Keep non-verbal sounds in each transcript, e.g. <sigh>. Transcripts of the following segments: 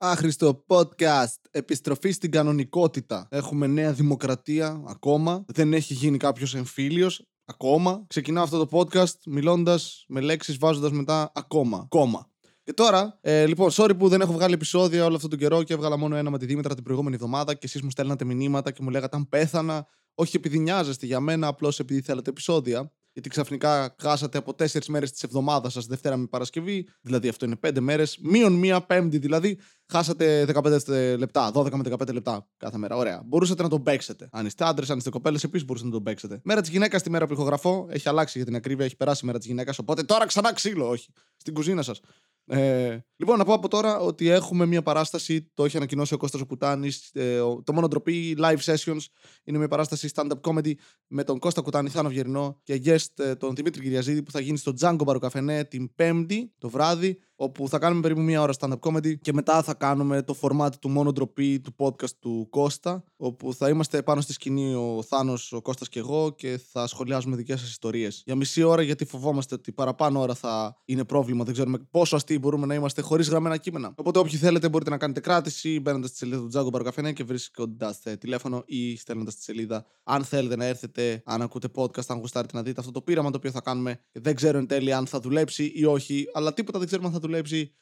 Άχρηστο podcast. Επιστροφή στην κανονικότητα. Έχουμε νέα δημοκρατία ακόμα. Δεν έχει γίνει κάποιος εμφύλιος ακόμα. Ξεκινάω αυτό το podcast μιλώντας με λέξεις, βάζοντας μετά ακόμα. Κόμμα. Και τώρα, ε, λοιπόν, sorry που δεν έχω βγάλει επεισόδια όλο αυτόν τον καιρό και έβγαλα μόνο ένα με τη Δήμητρα την προηγούμενη εβδομάδα και εσείς μου στέλνατε μηνύματα και μου λέγατε αν πέθανα. Όχι επειδή νοιάζεστε για μένα, απλώς επειδή θέλατε επεισόδια γιατί ξαφνικά χάσατε από τέσσερις μέρες της εβδομάδας σας, Δευτέρα με Παρασκευή, δηλαδή αυτό είναι πέντε μέρες, μείον μία Πέμπτη δηλαδή, χάσατε 15 λεπτά, 12 με 15 λεπτά κάθε μέρα. Ωραία. Μπορούσατε να τον παίξετε. Αν είστε άντρες, αν είστε κοπέλες, επίσης μπορούσατε να τον παίξετε. Μέρα της γυναίκας, τη μέρα που ηχογραφώ, έχει αλλάξει για την ακρίβεια, έχει περάσει η μέρα της γυναίκας, οπότε τώρα ξανά ξύλο, όχι. Στην κουζίνα σας. Ε, λοιπόν, να πω από τώρα ότι έχουμε μια παράσταση, το έχει ανακοινώσει ο Κώστας ο Κουτάνης, ε, το μόνο ντροπή live sessions, είναι μια παράσταση stand-up comedy με τον Κώστα Κουτάνη, Θάνο Βιερινό και guest ε, τον Δημήτρη Κυριαζίδη που θα γίνει στο Django Μπαροκαφενέ την Πέμπτη το βράδυ όπου θα κάνουμε περίπου μία ώρα stand-up comedy και μετά θα κάνουμε το format του μόνο ντροπή του podcast του Κώστα, όπου θα είμαστε πάνω στη σκηνή ο Θάνος, ο Κώστας και εγώ και θα σχολιάζουμε δικές σας ιστορίες. Για μισή ώρα γιατί φοβόμαστε ότι παραπάνω ώρα θα είναι πρόβλημα, δεν ξέρουμε πόσο αστεί μπορούμε να είμαστε χωρίς γραμμένα κείμενα. Οπότε όποιοι θέλετε μπορείτε να κάνετε κράτηση μπαίνοντας στη σελίδα του Τζάγκο Μπαροκαφενέ και βρίσκοντας τηλέφωνο ή στέλνοντας τη σελίδα. Αν θέλετε να έρθετε, αν ακούτε podcast, αν γουστάρετε να δείτε αυτό το πείραμα το οποίο θα κάνουμε. Δεν ξέρω εν τέλει αν θα δουλέψει ή όχι, αλλά τίποτα δεν ξέρουμε αν θα δουλέψει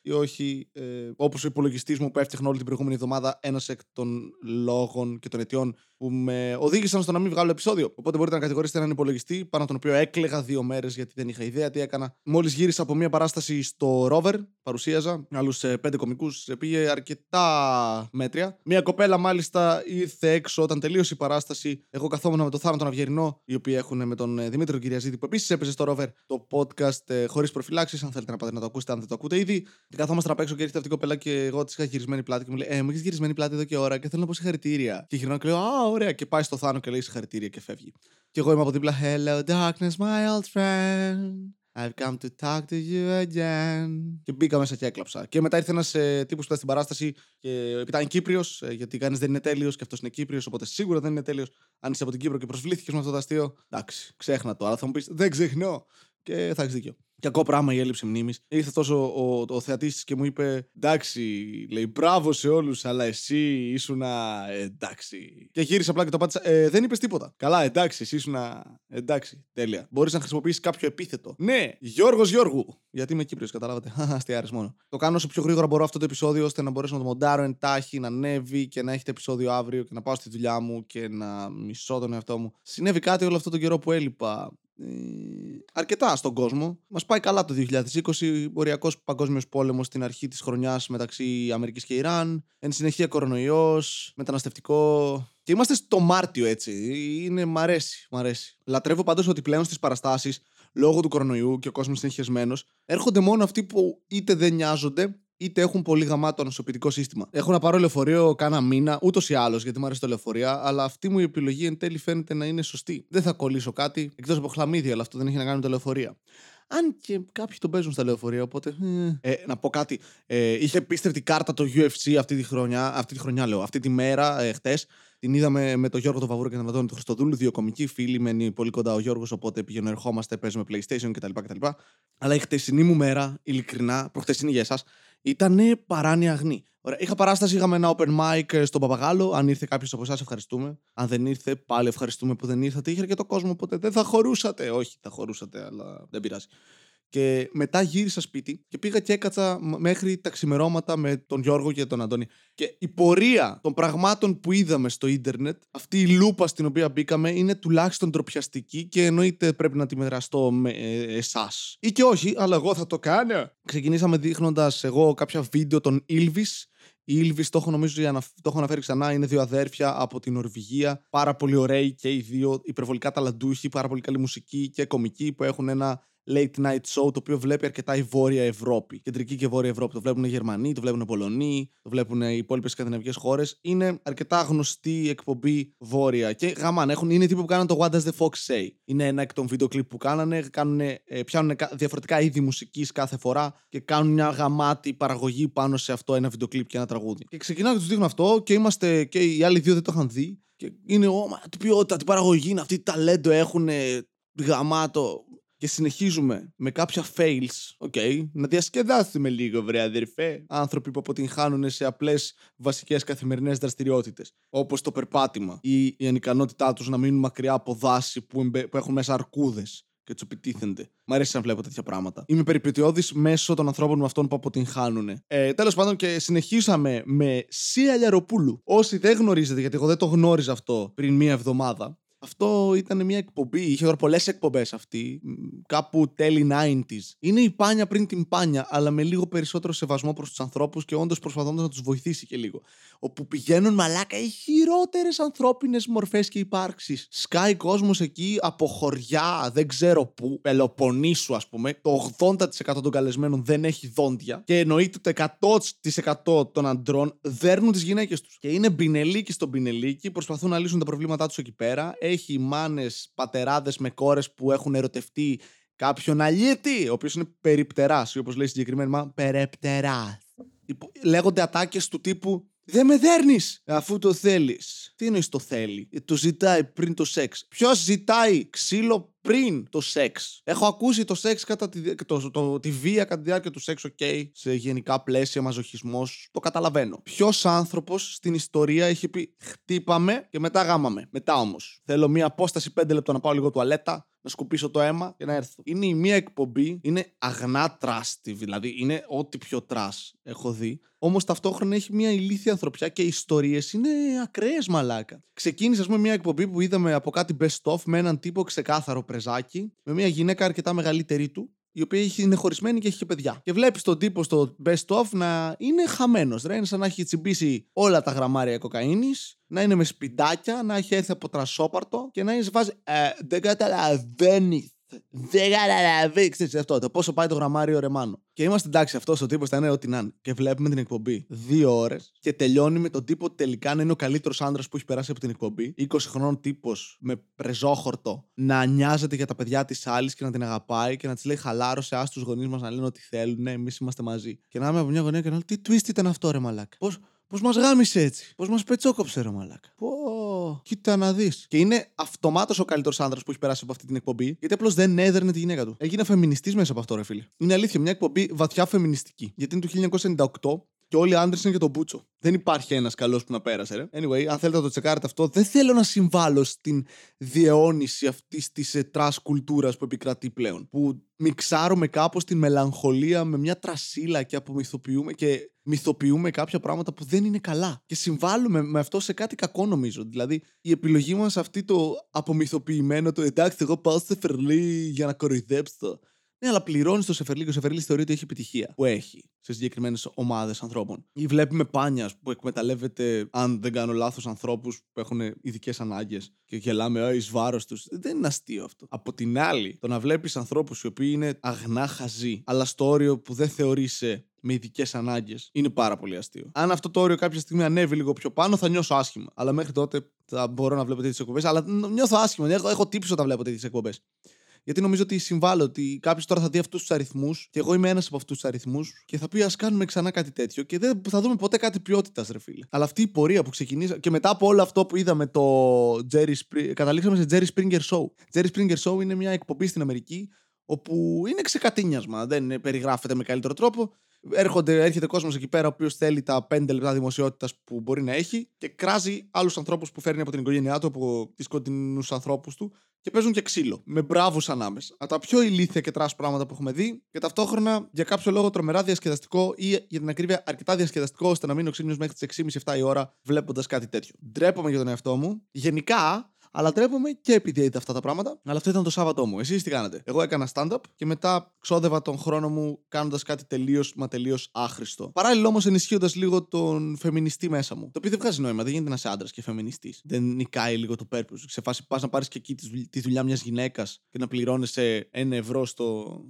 ή όχι. Ε, Όπως ο υπολογιστής μου που έφτιαχνα όλη την προηγούμενη εβδομάδα, ένας εκ των λόγων και των αιτιών που με οδήγησαν στο να μην βγάλω επεισόδιο. Οπότε μπορείτε να κατηγορήσετε έναν υπολογιστή πάνω τον οποίο έκλεγα δύο μέρες γιατί δεν είχα ιδέα τι έκανα. Μόλις γύρισα από μια παράσταση στο Rover, παρουσίαζα άλλους ε, πέντε κομικούς, πήγε αρκετά μέτρια. Μια κοπέλα μάλιστα ήρθε έξω όταν τελείωσε η παράσταση. Εγώ καθόμουν με τον Θάνο τον Αυγερινό, οι οποίοι έχουν με τον ε, Δημήτρη Κυριαζίδη, που επίσης έπαιζε στο Rover το podcast ε, χωρίς προφυλάξεις. Αν θέλετε να πάτε να το ακούσετε, αν δεν το ακούτε ήδη. Και καθόμαστε απ' έξω και έρχεται αυτή η κοπέλα και εγώ της είχα γυρισμένη πλάτη και μου λέει: Ε, μου έχεις γυρισμένη πλάτη εδώ και ώρα και θέλω να πω συγχαρητήρια. Και γυρνάω και λέω: Α, ωραία. Και πάει στο Θάνο και λέει συγχαρητήρια και φεύγει. Και εγώ είμαι από δίπλα. Hello, darkness, my old friend. I've come to talk to you again. Και μπήκα μέσα και έκλαψα. Και μετά ήρθε ένας ε, τύπος που ήταν στην παράσταση και ήταν Κύπριος, ε, γιατί κανείς δεν είναι τέλειος και αυτός είναι Κύπριος, οπότε σίγουρα δεν είναι τέλειος. Αν είσαι από την Κύπρο και προσβλήθηκες με αυτό το αστείο, εντάξει, ξέχνα το. Αλλά θα μου πεις, δεν ξεχνώ. Και θα έχεις δίκιο. Κακό πράγμα η έλλειψη μνήμης. Ήρθε τόσο ο, ο, ο θεατής και μου είπε: Εντάξει, λέει μπράβο σε όλους, αλλά εσύ ήσουν εντάξει. Και γύρισα απλά και το πάτησα. Ε, δεν είπες τίποτα. Καλά, εντάξει, εσύ ήσουν εντάξει. Τέλεια. Μπορείς να χρησιμοποιήσεις κάποιο επίθετο. Ναι, Γιώργος Γιώργου. Γιατί είμαι Κύπριος, καταλάβατε. <laughs> Αστιάρε μόνο. Το κάνω όσο πιο γρήγορα μπορώ αυτό το επεισόδιο, ώστε να μπορέσω να το μοντάρω εντάχει, να ανέβει και να έχετε επεισόδιο αύριο και να πάω στη δουλειά μου και να μισώ τον εαυτό μου. Συνέβη κάτι όλο αυτό το καιρό που έλειπα ε, αρκετά στον κόσμο. Μας πάει καλά το 2020. Οριακός παγκόσμιος πόλεμος στην αρχή της χρονιάς μεταξύ Αμερικής και Ιράν. Εν συνεχεία κορονοϊός, μεταναστευτικό. Και είμαστε στο Μάρτιο έτσι. Είναι, μ' αρέσει, μ' αρέσει. Λατρεύω πάντως ότι πλέον στις παραστάσεις, λόγω του κορονοϊού και ο κόσμος είναι χεσμένος, έρχονται μόνο αυτοί που είτε δεν νοιάζονται, είτε έχουν πολύ γαμάτο νοσοποιητικό σύστημα. Έχω να πάρω λεωφορείο κάνα μήνα, ούτως ή άλλως, γιατί μου αρέσει το λεωφορεία, αλλά αυτή μου η επιλογή εν τέλει φαίνεται να είναι σωστή. Δεν θα κολλήσω κάτι, εκτός από χλαμίδια, αλλά αυτό δεν έχει να κάνει με τα λεωφορεία. Αν και κάποιοι το παίζουν στα λεωφορεία, οπότε. Ε, να πω κάτι. Ε, είχε πίστευτη κάρτα το UFC αυτή τη χρονιά, αυτή τη χρονιά λέω, αυτή τη μέρα, ε, χτες. Την είδαμε με τον Γιώργο τον Βαβούρο και τον Αντώνη του Χριστοδούλου, δύο κομικοί φίλοι, μένει πολύ κοντά ο Γιώργος, οπότε πηγαίνω, ερχόμαστε, παίζουμε PlayStation κτλ. κτλ. Αλλά η χτεσινή μου μέρα, ειλικρινά, προχτεσινή για εσάς, ήταν παράνοια αγνή. Ωραία. Είχα παράσταση, είχαμε ένα open mic στον Παπαγάλο. Αν ήρθε κάποιος από εσάς, ευχαριστούμε. Αν δεν ήρθε, πάλι ευχαριστούμε που δεν ήρθατε. Είχε και το κόσμο, οπότε δεν θα χωρούσατε. Όχι, θα χωρούσατε, αλλά δεν πειράζει. Και μετά γύρισα σπίτι και πήγα και έκατσα μέχρι τα ξημερώματα με τον Γιώργο και τον Αντώνη. Και η πορεία των πραγμάτων που είδαμε στο ίντερνετ, αυτή η λούπα στην οποία μπήκαμε, είναι τουλάχιστον τροπιαστική και εννοείται πρέπει να τη μοιραστώ με ε, εσάς. Ή και όχι, αλλά εγώ θα το κάνω. Ξεκινήσαμε δείχνοντας εγώ κάποια βίντεο των Ήλβης. Οι Ήλβης, το έχω νομίζω το έχω αναφέρει ξανά, είναι δύο αδέρφια από την Νορβηγία. Πάρα πολύ ωραίοι και οι δύο, υπερβολικά ταλαντούχοι, πάρα πολύ καλή μουσική και κομική που έχουν ένα late night show το οποίο βλέπει αρκετά η Βόρεια Ευρώπη. Κεντρική και Βόρεια Ευρώπη. Το βλέπουν οι Γερμανοί, το βλέπουν οι Πολωνοί, το βλέπουν οι υπόλοιπες σκανδιναβικές χώρες. Είναι αρκετά γνωστή η εκπομπή Βόρεια. Και γαμάν, έχουν, είναι τύποι που κάνουν το What Does the Fox Say. Είναι ένα εκ των βίντεο κλειπ που κάνανε. Κάνουν, ε, πιάνουν διαφορετικά είδη μουσικής κάθε φορά και κάνουν μια γαμάτη παραγωγή πάνω σε αυτό ένα βίντεο κλειπ και ένα τραγούδι. Και ξεκινάω και τους δείχνω αυτό και είμαστε και οι άλλοι δύο δεν το είχαν δει. Και είναι, oh, τι ποιότητα, τι παραγωγή είναι αυτή, τι ταλέντο έχουν, γαμάτο Και συνεχίζουμε με κάποια fails. Οκ, okay. να διασκεδάσουμε λίγο, βρε αδερφέ. Άνθρωποι που αποτυγχάνουν σε απλές βασικές καθημερινές δραστηριότητες. Όπως το περπάτημα ή η ανικανότητά τους να μείνουν μακριά από δάση που, που έχουν μέσα αρκούδες και τους επιτίθενται. Μ' αρέσει να βλέπω τέτοια πράγματα. Είμαι περιπετειώδης μέσω των ανθρώπων με αυτών που αποτυγχάνουν. Ε, Τέλος πάντων, και συνεχίσαμε με Σία Λιαροπούλου. Όσοι δεν γνωρίζετε, γιατί εγώ δεν το γνώριζα αυτό πριν μία εβδομάδα, αυτό ήταν μια εκπομπή. Είχε πολλές εκπομπές αυτή. Κάπου τέλη 90s. Είναι η πάνια πριν την πάνια, αλλά με λίγο περισσότερο σεβασμό προς τους ανθρώπους και όντως προσπαθώντας να τους βοηθήσει και λίγο. Όπου πηγαίνουν μαλάκα οι χειρότερες ανθρώπινες μορφές και υπάρξεις. Σκάει κόσμος εκεί από χωριά, δεν ξέρω πού, Πελοποννήσου ας πούμε. Το 80% των καλεσμένων δεν έχει δόντια. Και εννοείται το 100% των αντρών δέρνουν τις γυναίκες τους. Και είναι μπινελίκι στον μπινελίκι, προσπαθούν να λύσουν τα προβλήματά τους εκεί πέρα έχει μάνες, πατεράδες με κόρες που έχουν ερωτευτεί κάποιον αλήτη, ο οποίος είναι περιπτεράς, ή όπως λέει συγκεκριμένη μα, περεπτερά. Λέγονται ατάκες του τύπου δεν με δέρνεις αφού το θέλεις. Τι εννοείς το θέλει; Ε, το ζητάει πριν το σεξ. Ποιος ζητάει ξύλο πριν το σεξ; Έχω ακούσει το σεξ κατά τη, το, το, τη βία κατά τη διάρκεια του σεξ, οκ, okay, σε γενικά πλαίσια, μαζοχισμός. Το καταλαβαίνω. Ποιος άνθρωπος στην ιστορία έχει πει χτύπα με και μετά γάμα με. Μετά όμως. Θέλω μία απόσταση 5 λεπτών να πάω λίγο τουαλέτα, να σκουπίσω το αίμα και να έρθω. Είναι η μία εκπομπή, είναι αγνά trash τι, δηλαδή είναι ό,τι πιο trash έχω δει. Όμως ταυτόχρονα έχει μια ηλίθια ανθρωπιά και οι ιστορίες είναι ακραίες μαλάκα. Ξεκίνησε, ας πούμε, μια εκπομπή που είδαμε από κάτι best of με έναν τύπο ξεκάθαρο πρεζάκι, με μια γυναίκα αρκετά μεγαλύτερη του, η οποία είναι χωρισμένη και έχει και παιδιά. Και βλέπεις τον τύπο στο best of να είναι χαμένος. Είναι σαν να έχει τσιμπήσει όλα τα γραμμάρια κοκαίνης, να είναι με σπιντάκια, να έχει έρθει από τρασόπαρτο και να είναι σε φάση. Ε, δεν καταλαβαίνεις δεν καταλαβαίνεις, ξέρει αυτό. Το πόσο πάει το γραμμάριο ρεμάνο. Και είμαστε εντάξει, αυτός ο τύπος ήταν ό,τι να είναι. Και βλέπουμε την εκπομπή δύο ώρες και τελειώνει με τον τύπο τελικά να είναι ο καλύτερος άντρα που έχει περάσει από την εκπομπή. 20 χρονών τύπος με πρεζόχορτο να νοιάζεται για τα παιδιά της άλλης και να την αγαπάει και να της λέει χαλάρωσε, ας τους γονείς μας να λένε ότι θέλουν. Ναι, εμείς είμαστε μαζί. Και να είμαι από μια γωνία και να λέω τι twist ήταν αυτό, ρε μαλάκα. Πώς Πώς μας γάμισε έτσι; Πώς μας πετσόκοψε, ρε μαλάκα; Πω. Κοίτα να δεις. Και είναι αυτομάτως ο καλύτερος άντρας που έχει περάσει από αυτή την εκπομπή, γιατί απλώς δεν έδερνε τη γυναίκα του. Έγινε φεμινιστής μέσα από αυτό, ρε φίλε. Είναι αλήθεια, μια εκπομπή βαθιά φεμινιστική. Γιατί είναι του 1998 και όλοι οι άντρες είναι για τον μπούτσο. Δεν υπάρχει ένας καλός που να πέρασε, ρε. Anyway, αν θέλετε να το τσεκάρετε αυτό, δεν θέλω να συμβάλλω στην διαιώνιση αυτής της ε, trash κουλτούρας που επικρατεί πλέον. Που μιξάρουμε κάπως την μελαγχολία με μια τρασίλα και απομυθοποιούμε και μυθοποιούμε κάποια πράγματα που δεν είναι καλά. Και συμβάλλουμε με αυτό σε κάτι κακό, νομίζω. Δηλαδή, η επιλογή μας αυτή το απομυθοποιημένο, το εντάξει, εγώ πάω σε φερλί για να κοροϊδέψω. Ναι, αλλά πληρώνεις το Σεφερλί και ο Σεφερλί θεωρεί ότι έχει επιτυχία που έχει σε συγκεκριμένες ομάδες ανθρώπων. Ή βλέπουμε πάνια που εκμεταλλεύεται, αν δεν κάνω λάθος, ανθρώπους που έχουν ειδικές ανάγκες και γελάμε εις βάρος τους. Δεν είναι αστείο αυτό. Από την άλλη, το να βλέπεις ανθρώπους οι οποίοι είναι αγνά χαζοί, αλλά στο όριο που δεν θεωρείσαι με ειδικές ανάγκες, είναι πάρα πολύ αστείο. Αν αυτό το όριο κάποια στιγμή ανέβει λίγο πιο πάνω, θα νιώσω άσχημα. Αλλά μέχρι τότε θα μπορώ να βλέπω τέτοιες εκπομπές. Αλλά νιώθω άσχημα. Έχω, έχω τύψει όταν βλέπω τέτοιες εκπομπές. Γιατί νομίζω ότι συμβάλλω ότι κάποιος τώρα θα δει αυτούς τους αριθμούς και εγώ είμαι ένας από αυτούς τους αριθμούς και θα πει ας κάνουμε ξανά κάτι τέτοιο και δεν θα δούμε ποτέ κάτι ποιότητας, ρε φίλε. Αλλά αυτή η πορεία που ξεκινήσα και μετά από όλο αυτό που είδαμε το Jerry Springer, καταλήξαμε σε Jerry Springer Show. Jerry Springer Show είναι μια εκπομπή στην Αμερική όπου είναι ξεκατίνιασμα, δεν περιγράφεται με καλύτερο τρόπο. Έρχονται, έρχεται κόσμος εκεί πέρα ο οποίος θέλει τα 5 λεπτά δημοσιότητας που μπορεί να έχει και κράζει άλλους ανθρώπους που φέρνει από την οικογένειά του, από τις κοντινούς ανθρώπους του και παίζουν και ξύλο. Με μπράβους ανάμεσα. Από τα πιο ηλίθια και trash πράγματα που έχουμε δει και ταυτόχρονα για κάποιο λόγο τρομερά διασκεδαστικό ή για την ακρίβεια αρκετά διασκεδαστικό ώστε να μείνω ξύπνιος μέχρι τις 6.30-7 η ώρα βλέποντας κάτι τέτοιο. Ντρέπομαι για τον εαυτό μου. Γενικά, αλλά ντρέπομαι και επειδή είδα αυτά τα πράγματα. Αλλά αυτό ήταν το Σάββατό μου. Εσείς τι κάνατε; Εγώ έκανα stand-up και μετά ξόδευα τον χρόνο μου κάνοντας κάτι τελείως μα τελείως άχρηστο. Παράλληλα όμως ενισχύοντας λίγο τον φεμινιστή μέσα μου. Το οποίο δεν βγάζει νόημα. Δεν γίνεται ένας άντρας και φεμινιστής. Δεν νικάει λίγο το purpose. Σε φάση πας να πάρεις και εκεί τη δουλειά μιας γυναίκας και να πληρώνεσαι ένα ευρώ στο,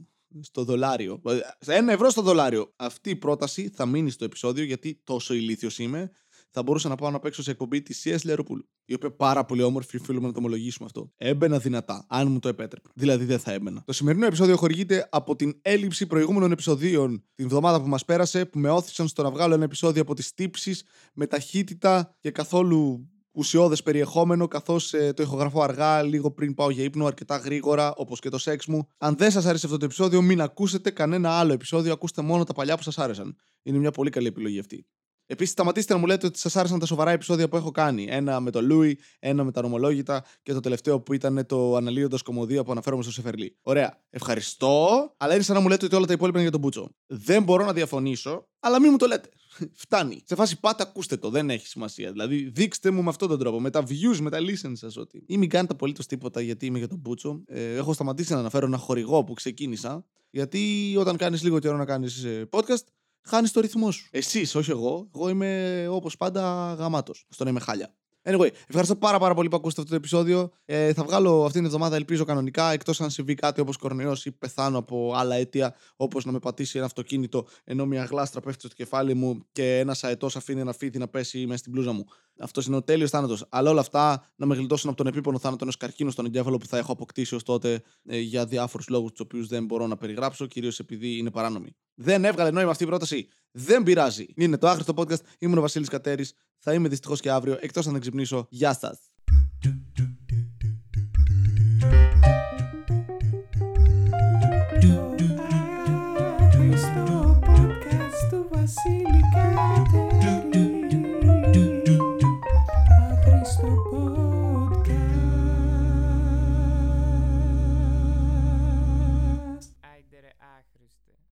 στο δολάριο. Ένα ευρώ στο δολάριο. Αυτή η πρόταση θα μείνει στο επεισόδιο γιατί τόσο ηλίθιος είμαι θα μπορούσα να πάω να παίξω σε εκπομπή της Σία Λεροπούλου. Η οποία πάρα πολύ όμορφη, οφείλουμε να το ομολογήσουμε αυτό. Έμπαινα δυνατά, αν μου το επέτρεπε. Δηλαδή δεν θα έμπαινα. Το σημερινό επεισόδιο χορηγείται από την έλλειψη προηγούμενων επεισοδίων την εβδομάδα που μας πέρασε, που με όθησαν στο να βγάλω ένα επεισόδιο από τις τύψεις με ταχύτητα και καθόλου ουσιώδες περιεχόμενο, καθώς ε, το ηχογραφώ αργά, λίγο πριν πάω για ύπνο, αρκετά γρήγορα, όπως και το σεξ μου. Αν δεν σας άρεσε αυτό το επεισόδιο, μην ακούσετε κανένα άλλο επεισόδιο, ακούστε μόνο τα παλιά που σας άρεσαν. Είναι μια πολύ καλή επιλογή αυτή. Επίσης, σταματήστε να μου λέτε ότι σας άρεσαν τα σοβαρά επεισόδια που έχω κάνει. Ένα με το Λούι, ένα με τα νομολόγητα και το τελευταίο που ήταν το αναλύοντας κομμωδία που αναφέρομαι στο Σεφερλί. Ωραία. Ευχαριστώ, αλλά είναι σαν να μου λέτε ότι όλα τα υπόλοιπα είναι για τον Μπούτσο. Δεν μπορώ να διαφωνήσω, αλλά μην μου το λέτε. <laughs> Φτάνει. Σε φάση πάτε, ακούστε το. Δεν έχει σημασία. Δηλαδή, δείξτε μου με αυτόν τον τρόπο. Με τα views, με τα listen σας ότι. Ή μην κάνετε απολύτως τίποτα γιατί είμαι για τον Μπούτσο. Ε, έχω σταματήσει να αναφέρω ένα χορηγό που ξεκίνησα. Γιατί όταν κάνεις λίγο καιρό να κάνεις ε, podcast, χάνεις το ρυθμό σου. Εσύ, όχι εγώ. Εγώ είμαι όπως πάντα γαμάτος. Στο να είμαι χάλια. Anyway, ευχαριστώ πάρα, πάρα πολύ που ακούσατε αυτό το επεισόδιο. Ε, θα βγάλω αυτήν την εβδομάδα, ελπίζω κανονικά, εκτός αν συμβεί κάτι όπως κορονοϊός ή πεθάνω από άλλα αίτια, όπως να με πατήσει ένα αυτοκίνητο ενώ μια γλάστρα πέφτει στο κεφάλι μου και ένας αετός αφήνει ένα φίδι να πέσει μέσα στην πλούζα μου. Αυτός είναι ο τέλειος θάνατος. Αλλά όλα αυτά να με γλιτώσουν από τον επίπονο θάνατο ενός καρκίνου στον εγκέφαλο που θα έχω αποκτήσει ως τότε ε, για διάφορους λόγους τους οποίους δεν μπορώ να περιγράψω, κυρίως επειδή είναι παράνομοι. Δεν έβγαλε νόημα αυτή η πρόταση. Δεν πειράζει. Είναι το άχρηστο podcast. Ήμουν ο Βασίλης Κατέρης. Θα είμαι δυστυχώς και αύριο, εκτός αν δεν ξυπνήσω. Γεια σας.